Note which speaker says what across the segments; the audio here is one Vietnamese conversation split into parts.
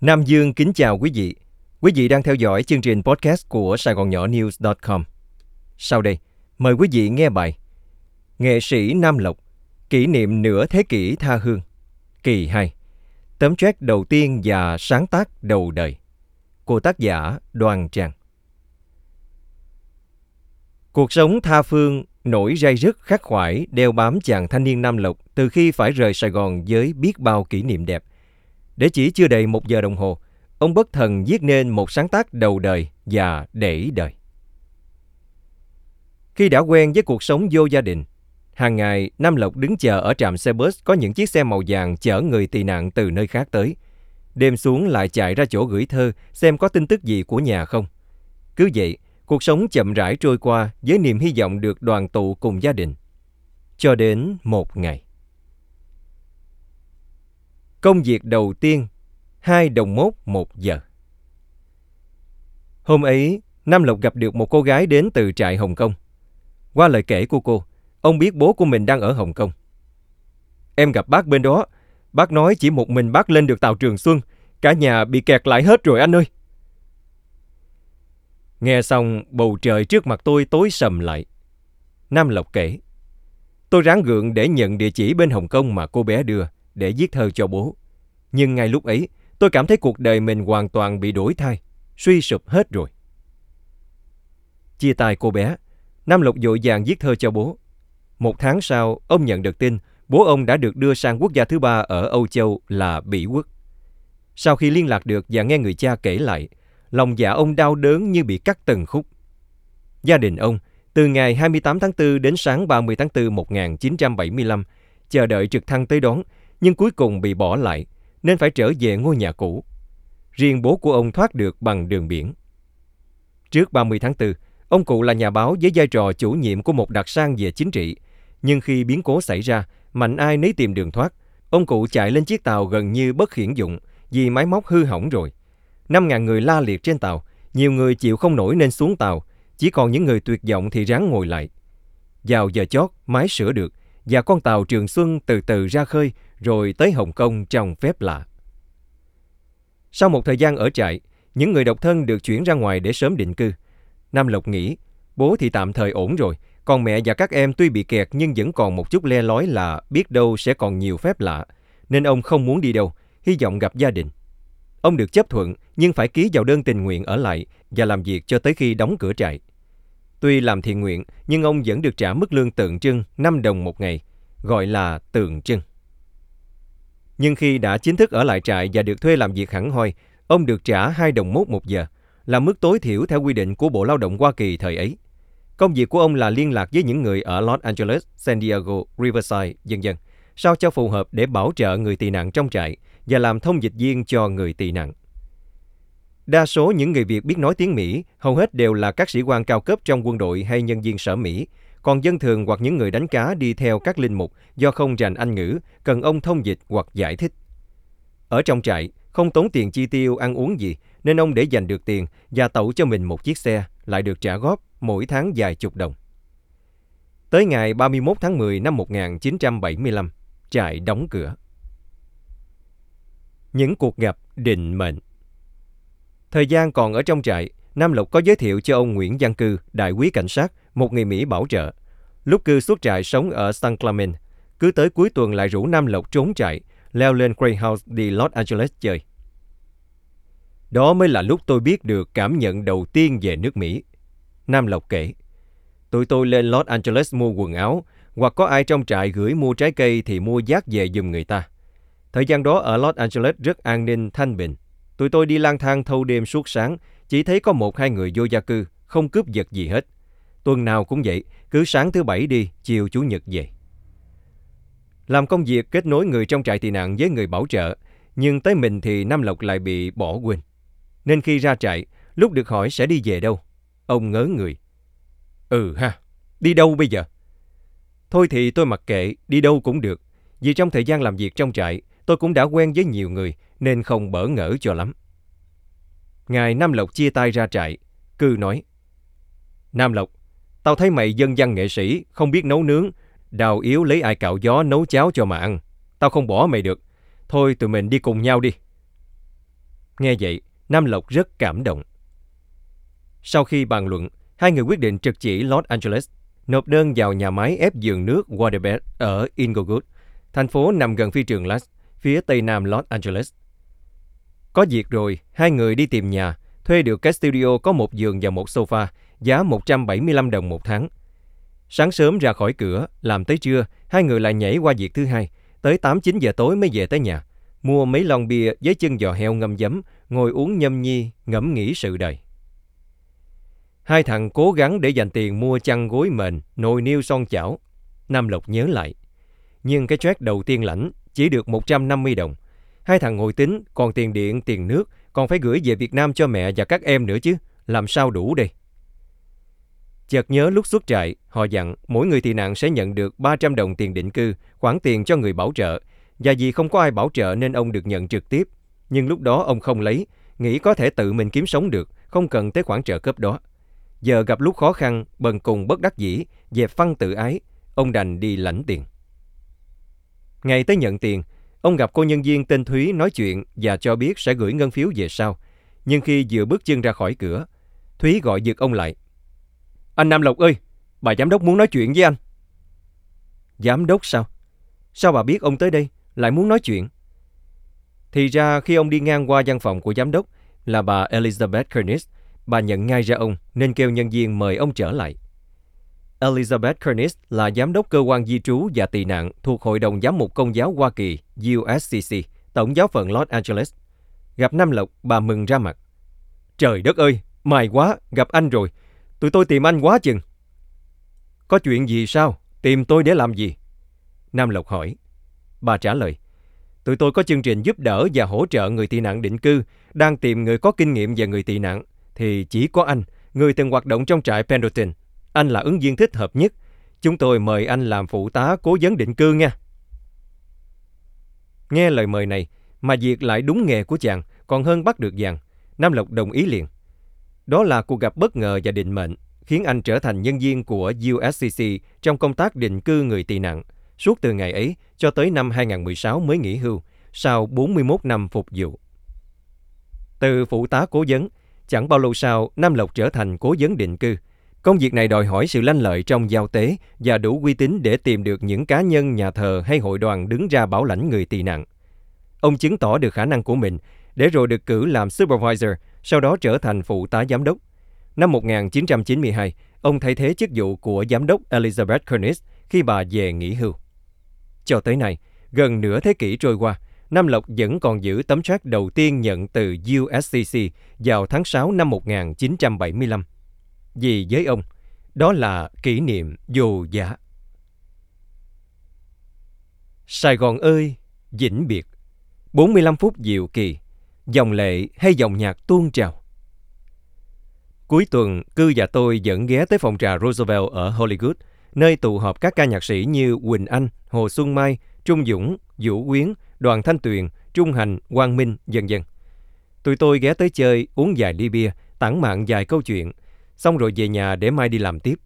Speaker 1: Nam Dương kính chào quý vị. Quý vị đang theo dõi chương trình podcast của Sài Gòn Nhỏ News.com. Sau đây, mời quý vị nghe bài Nghệ sĩ Nam Lộc, kỷ niệm nửa thế kỷ tha hương, kỳ 2, tấm track đầu tiên và sáng tác đầu đời, của tác giả Đoàn Tràng. Cuộc sống tha phương nổi ray rứt khắc khoải đeo bám chàng thanh niên Nam Lộc từ khi phải rời Sài Gòn với biết bao kỷ niệm đẹp – để chỉ chưa đầy một giờ đồng hồ, ông bất thần viết nên một sáng tác đầu đời và để đời. Khi đã quen với cuộc sống vô gia đình, hàng ngày Nam Lộc đứng chờ ở trạm xe bus có những chiếc xe màu vàng chở người tị nạn từ nơi khác tới. Đêm xuống lại chạy ra chỗ gửi thơ xem có tin tức gì của nhà không. Cứ vậy, cuộc sống chậm rãi trôi qua với niềm hy vọng được đoàn tụ cùng gia đình. Cho đến một ngày. Công việc đầu tiên, hai đồng mốt một giờ. Hôm ấy, Nam Lộc gặp được một cô gái đến từ trại Hồng Kông. Qua lời kể của cô, ông biết bố của mình đang ở Hồng Kông. Em gặp bác bên đó, bác nói chỉ một mình bác lên được tàu Trường Xuân, cả nhà bị kẹt lại hết rồi anh ơi. Nghe xong, bầu trời trước mặt tôi tối sầm lại. Nam Lộc kể, tôi ráng gượng để nhận địa chỉ bên Hồng Kông mà cô bé đưa để viết thơ cho bố. Nhưng ngay lúc ấy, tôi cảm thấy cuộc đời mình hoàn toàn bị đổi thay, suy sụp hết rồi. Chia tay cô bé, Nam Lộc dội vàng viết thơ cho bố. Một tháng sau, ông nhận được tin bố ông đã được đưa sang quốc gia thứ ba ở Âu Châu là Bỉ Quốc. Sau khi liên lạc được và nghe người cha kể lại, lòng dạ ông đau đớn như bị cắt từng khúc. Gia đình ông, từ ngày 28 tháng 4 đến sáng 30 tháng 4 1975, chờ đợi trực thăng tới đón nhưng cuối cùng bị bỏ lại, nên phải trở về ngôi nhà cũ. Riêng bố của ông thoát được bằng đường biển. Trước 30 tháng 4, ông cụ là nhà báo với vai trò chủ nhiệm của một đặc sang về chính trị. Nhưng khi biến cố xảy ra, mạnh ai nấy tìm đường thoát. Ông cụ chạy lên chiếc tàu gần như bất hiển dụng vì máy móc hư hỏng rồi. 5.000 người la liệt trên tàu, nhiều người chịu không nổi nên xuống tàu, chỉ còn những người tuyệt vọng thì ráng ngồi lại. Vào giờ chót, máy sửa được, và con tàu Trường Xuân từ từ ra khơi rồi tới Hồng Kông trong phép lạ. Sau một thời gian ở trại, những người độc thân được chuyển ra ngoài để sớm định cư. Nam Lộc nghĩ, bố thì tạm thời ổn rồi, còn mẹ và các em tuy bị kẹt nhưng vẫn còn một chút le lói là biết đâu sẽ còn nhiều phép lạ, nên ông không muốn đi đâu, hy vọng gặp gia đình. Ông được chấp thuận nhưng phải ký vào đơn tình nguyện ở lại và làm việc cho tới khi đóng cửa trại. Tuy làm thiện nguyện, nhưng ông vẫn được trả mức lương tượng trưng 5 đồng một ngày, gọi là tượng trưng. Nhưng khi đã chính thức ở lại trại và được thuê làm việc hẳn hoi, ông được trả 2 đồng mốt một giờ, là mức tối thiểu theo quy định của Bộ Lao động Hoa Kỳ thời ấy. Công việc của ông là liên lạc với những người ở Los Angeles, San Diego, Riverside, dân dân, sao cho phù hợp để bảo trợ người tị nạn trong trại và làm thông dịch viên cho người tị nạn. Đa số những người Việt biết nói tiếng Mỹ, hầu hết đều là các sĩ quan cao cấp trong quân đội hay nhân viên sở Mỹ, còn dân thường hoặc những người đánh cá đi theo các linh mục do không rành Anh ngữ, cần ông thông dịch hoặc giải thích. Ở trong trại, không tốn tiền chi tiêu ăn uống gì, nên ông để dành được tiền và tậu cho mình một chiếc xe, lại được trả góp mỗi tháng vài chục đồng. Tới ngày 31 tháng 10 năm 1975, trại đóng cửa. Những cuộc gặp định mệnh Thời gian còn ở trong trại, Nam Lộc có giới thiệu cho ông Nguyễn Văn Cư, đại quý cảnh sát, một người Mỹ bảo trợ. Lúc Cư xuất trại sống ở San Clemente, cứ tới cuối tuần lại rủ Nam Lộc trốn chạy, leo lên Greyhound đi Los Angeles chơi. Đó mới là lúc tôi biết được cảm nhận đầu tiên về nước Mỹ. Nam Lộc kể, tụi tôi lên Los Angeles mua quần áo, hoặc có ai trong trại gửi mua trái cây thì mua giác về giùm người ta. Thời gian đó ở Los Angeles rất an ninh, thanh bình. Tụi tôi đi lang thang thâu đêm suốt sáng, chỉ thấy có một hai người vô gia cư, không cướp giật gì hết. Tuần nào cũng vậy, cứ sáng thứ bảy đi, chiều chủ nhật về. Làm công việc kết nối người trong trại tị nạn với người bảo trợ, nhưng tới mình thì Nam Lộc lại bị bỏ quên. Nên khi ra trại, lúc được hỏi sẽ đi về đâu, ông ngớ người. Ừ ha, đi đâu bây giờ? Thôi thì tôi mặc kệ, đi đâu cũng được. Vì trong thời gian làm việc trong trại, tôi cũng đã quen với nhiều người, nên không bỡ ngỡ cho lắm. Ngài Nam Lộc chia tay ra trại, cư nói. Nam Lộc, tao thấy mày dân văn nghệ sĩ, không biết nấu nướng, đào yếu lấy ai cạo gió nấu cháo cho mà ăn. Tao không bỏ mày được. Thôi tụi mình đi cùng nhau đi. Nghe vậy, Nam Lộc rất cảm động. Sau khi bàn luận, hai người quyết định trực chỉ Los Angeles, nộp đơn vào nhà máy ép giường nước Waterbed ở Inglewood, thành phố nằm gần phi trường Las, phía tây nam Los Angeles. Có việc rồi, hai người đi tìm nhà, thuê được cái studio có một giường và một sofa, giá 175 đồng một tháng. Sáng sớm ra khỏi cửa, làm tới trưa, hai người lại nhảy qua việc thứ hai, tới 8-9 giờ tối mới về tới nhà. Mua mấy lon bia với chân giò heo ngâm giấm, ngồi uống nhâm nhi, ngẫm nghĩ sự đời. Hai thằng cố gắng để dành tiền mua chăn gối mền, nồi niêu son chảo. Nam Lộc nhớ lại. Nhưng cái track đầu tiên lãnh chỉ được 150 đồng. Hai thằng ngồi tính, còn tiền điện, tiền nước, còn phải gửi về Việt Nam cho mẹ và các em nữa chứ. Làm sao đủ đây? Chợt nhớ lúc xuất trại, họ dặn mỗi người tị nạn sẽ nhận được 300 đồng tiền định cư, khoản tiền cho người bảo trợ. Và vì không có ai bảo trợ nên ông được nhận trực tiếp. Nhưng lúc đó ông không lấy, nghĩ có thể tự mình kiếm sống được, không cần tới khoản trợ cấp đó. Giờ gặp lúc khó khăn, bần cùng bất đắc dĩ, dẹp phăng tự ái, ông đành đi lãnh tiền. Ngày tới nhận tiền, ông gặp cô nhân viên tên Thúy nói chuyện và cho biết sẽ gửi ngân phiếu về sau. Nhưng khi vừa bước chân ra khỏi cửa, Thúy gọi giật ông lại. Anh Nam Lộc ơi, bà giám đốc muốn nói chuyện với anh. Giám đốc sao? Sao bà biết ông tới đây, lại muốn nói chuyện? Thì ra khi ông đi ngang qua văn phòng của giám đốc là bà Elizabeth Kernis, bà nhận ngay ra ông nên kêu nhân viên mời ông trở lại. Elizabeth Kernis là giám đốc cơ quan di trú và tị nạn thuộc Hội đồng Giám mục Công giáo Hoa Kỳ USCC, Tổng giáo phận Los Angeles. Gặp Nam Lộc, bà mừng ra mặt. Trời đất ơi, may quá, gặp anh rồi. Tụi tôi tìm anh quá chừng. Có chuyện gì sao? Tìm tôi để làm gì? Nam Lộc hỏi. Bà trả lời. Tụi tôi có chương trình giúp đỡ và hỗ trợ người tị nạn định cư, đang tìm người có kinh nghiệm về người tị nạn. Thì chỉ có anh, người từng hoạt động trong trại Pendleton. Anh là ứng viên thích hợp nhất. Chúng tôi mời anh làm phụ tá cố vấn định cư nha. Nghe lời mời này, mà việc lại đúng nghề của chàng, còn hơn bắt được vàng. Nam Lộc đồng ý liền. Đó là cuộc gặp bất ngờ và định mệnh, khiến anh trở thành nhân viên của USCC trong công tác định cư người tị nạn, suốt từ ngày ấy cho tới năm 2016 mới nghỉ hưu, sau 41 năm phục vụ. Từ phụ tá cố vấn, chẳng bao lâu sau, Nam Lộc trở thành cố vấn định cư. Công việc này đòi hỏi sự lanh lợi trong giao tế và đủ uy tín để tìm được những cá nhân, nhà thờ hay hội đoàn đứng ra bảo lãnh người tị nạn. Ông chứng tỏ được khả năng của mình để rồi được cử làm supervisor, sau đó trở thành phụ tá giám đốc. Năm 1992, ông thay thế chức vụ của giám đốc Elizabeth Kernis khi bà về nghỉ hưu. Cho tới nay, gần nửa thế kỷ trôi qua, Nam Lộc vẫn còn giữ tấm track đầu tiên nhận từ USCC vào tháng 6 năm 1975. Vì với ông, đó là kỷ niệm vô giá. Sài Gòn ơi, vĩnh biệt. 45 phút diệu kỳ, dòng lệ hay dòng nhạc tuôn trào. Cuối tuần, Cư và tôi dẫn ghé tới phòng trà Roosevelt ở Hollywood, nơi tụ họp các ca nhạc sĩ như Quỳnh Anh, Hồ Xuân Mai, Trung Dũng, Vũ Quyến, Đoàn Thanh Tuyền, Trung Hành, Quang Minh, vân vân Tụi tôi ghé tới chơi, uống vài ly bia, tản mạn vài câu chuyện, xong rồi về nhà để mai đi làm tiếp.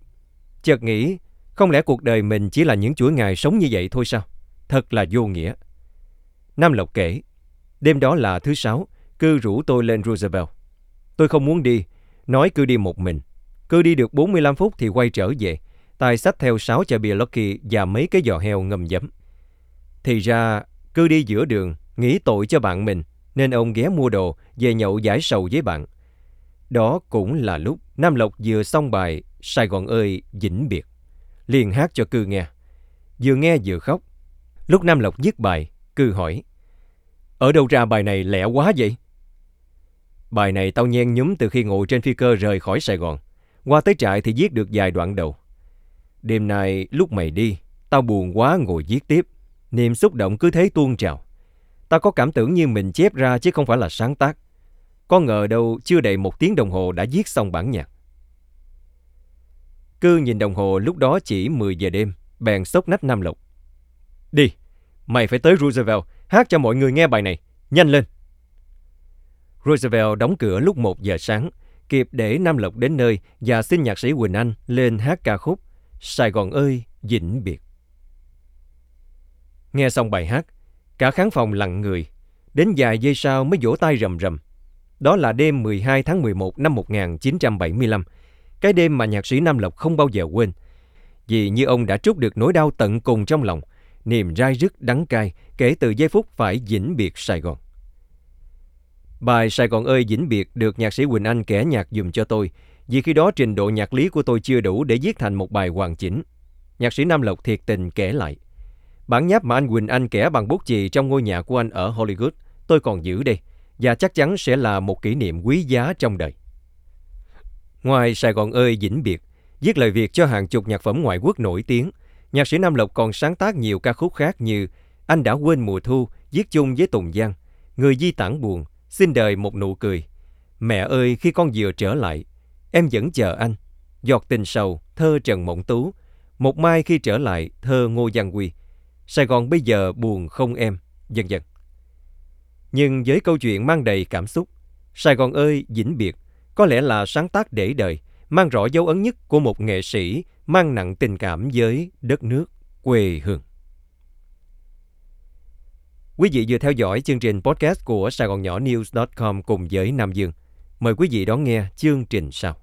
Speaker 1: Chợt nghĩ, không lẽ cuộc đời mình chỉ là những chuỗi ngày sống như vậy thôi sao? Thật là vô nghĩa. Nam Lộc kể, đêm đó là thứ sáu, cư rủ tôi lên Roosevelt. Tôi không muốn đi, nói cứ đi một mình. Cứ đi được 45 phút thì quay trở về, tài sách theo 6 chai bia Lucky và mấy cái giò heo ngầm giấm. Thì ra, cứ đi giữa đường, nghĩ tội cho bạn mình, nên ông ghé mua đồ, về nhậu giải sầu với bạn. Đó cũng là lúc Nam Lộc vừa xong bài Sài Gòn ơi, vĩnh biệt. Liền hát cho Cư nghe. Vừa nghe vừa khóc. Lúc Nam Lộc dứt bài, Cư hỏi. Ở đâu ra bài này lẹ quá vậy? Bài này tao nhen nhúm từ khi ngồi trên phi cơ rời khỏi Sài Gòn. Qua tới trại thì viết được vài đoạn đầu. Đêm nay lúc mày đi, tao buồn quá ngồi viết tiếp. Niềm xúc động cứ thế tuôn trào. Tao có cảm tưởng như mình chép ra chứ không phải là sáng tác. Có ngờ đâu chưa đầy một tiếng đồng hồ đã viết xong bản nhạc. Cư nhìn đồng hồ lúc đó chỉ 10 giờ đêm, bèn sốc nách Nam Lộc. Đi, mày phải tới Roosevelt hát cho mọi người nghe bài này. Nhanh lên! Roosevelt đóng cửa lúc 1 giờ sáng, kịp để Nam Lộc đến nơi và xin nhạc sĩ Quỳnh Anh lên hát ca khúc Sài Gòn ơi, vĩnh biệt. Nghe xong bài hát, cả khán phòng lặng người, đến vài giây sau mới vỗ tay rầm rầm. Đó là đêm 12 tháng 11 năm 1975, cái đêm mà nhạc sĩ Nam Lộc không bao giờ quên. Vì như ông đã trút được nỗi đau tận cùng trong lòng, niềm rai rứt đắng cay kể từ giây phút phải vĩnh biệt Sài Gòn. Bài Sài Gòn ơi vĩnh biệt được nhạc sĩ Quỳnh Anh kẻ nhạc dùm cho tôi, vì khi đó trình độ nhạc lý của tôi chưa đủ để viết thành một bài hoàn chỉnh. Nhạc sĩ Nam Lộc thiệt tình kể lại. Bản nháp mà anh Quỳnh Anh kẻ bằng bút chì trong ngôi nhà của anh ở Hollywood, tôi còn giữ đây, và chắc chắn sẽ là một kỷ niệm quý giá trong đời. Ngoài Sài Gòn ơi dĩnh biệt, viết lời Việt cho hàng chục nhạc phẩm ngoại quốc nổi tiếng, nhạc sĩ Nam Lộc còn sáng tác nhiều ca khúc khác như Anh đã quên mùa thu, viết chung với Tùng Giang, Người di tản buồn, Xin đời một nụ cười, Mẹ ơi khi con vừa trở lại, Em vẫn chờ anh, Giọt tình sầu, thơ Trần Mộng Tú, Một mai khi trở lại, thơ Ngô Giang Quy, Sài Gòn bây giờ buồn không em, dần dần. Nhưng với câu chuyện mang đầy cảm xúc, Sài Gòn ơi dĩnh biệt có lẽ là sáng tác để đời, mang rõ dấu ấn nhất của một nghệ sĩ mang nặng tình cảm với đất nước, quê hương. Quý vị vừa theo dõi chương trình podcast của Sài Gòn Nhỏ News.com cùng với Nam Dương. Mời quý vị đón nghe chương trình sau.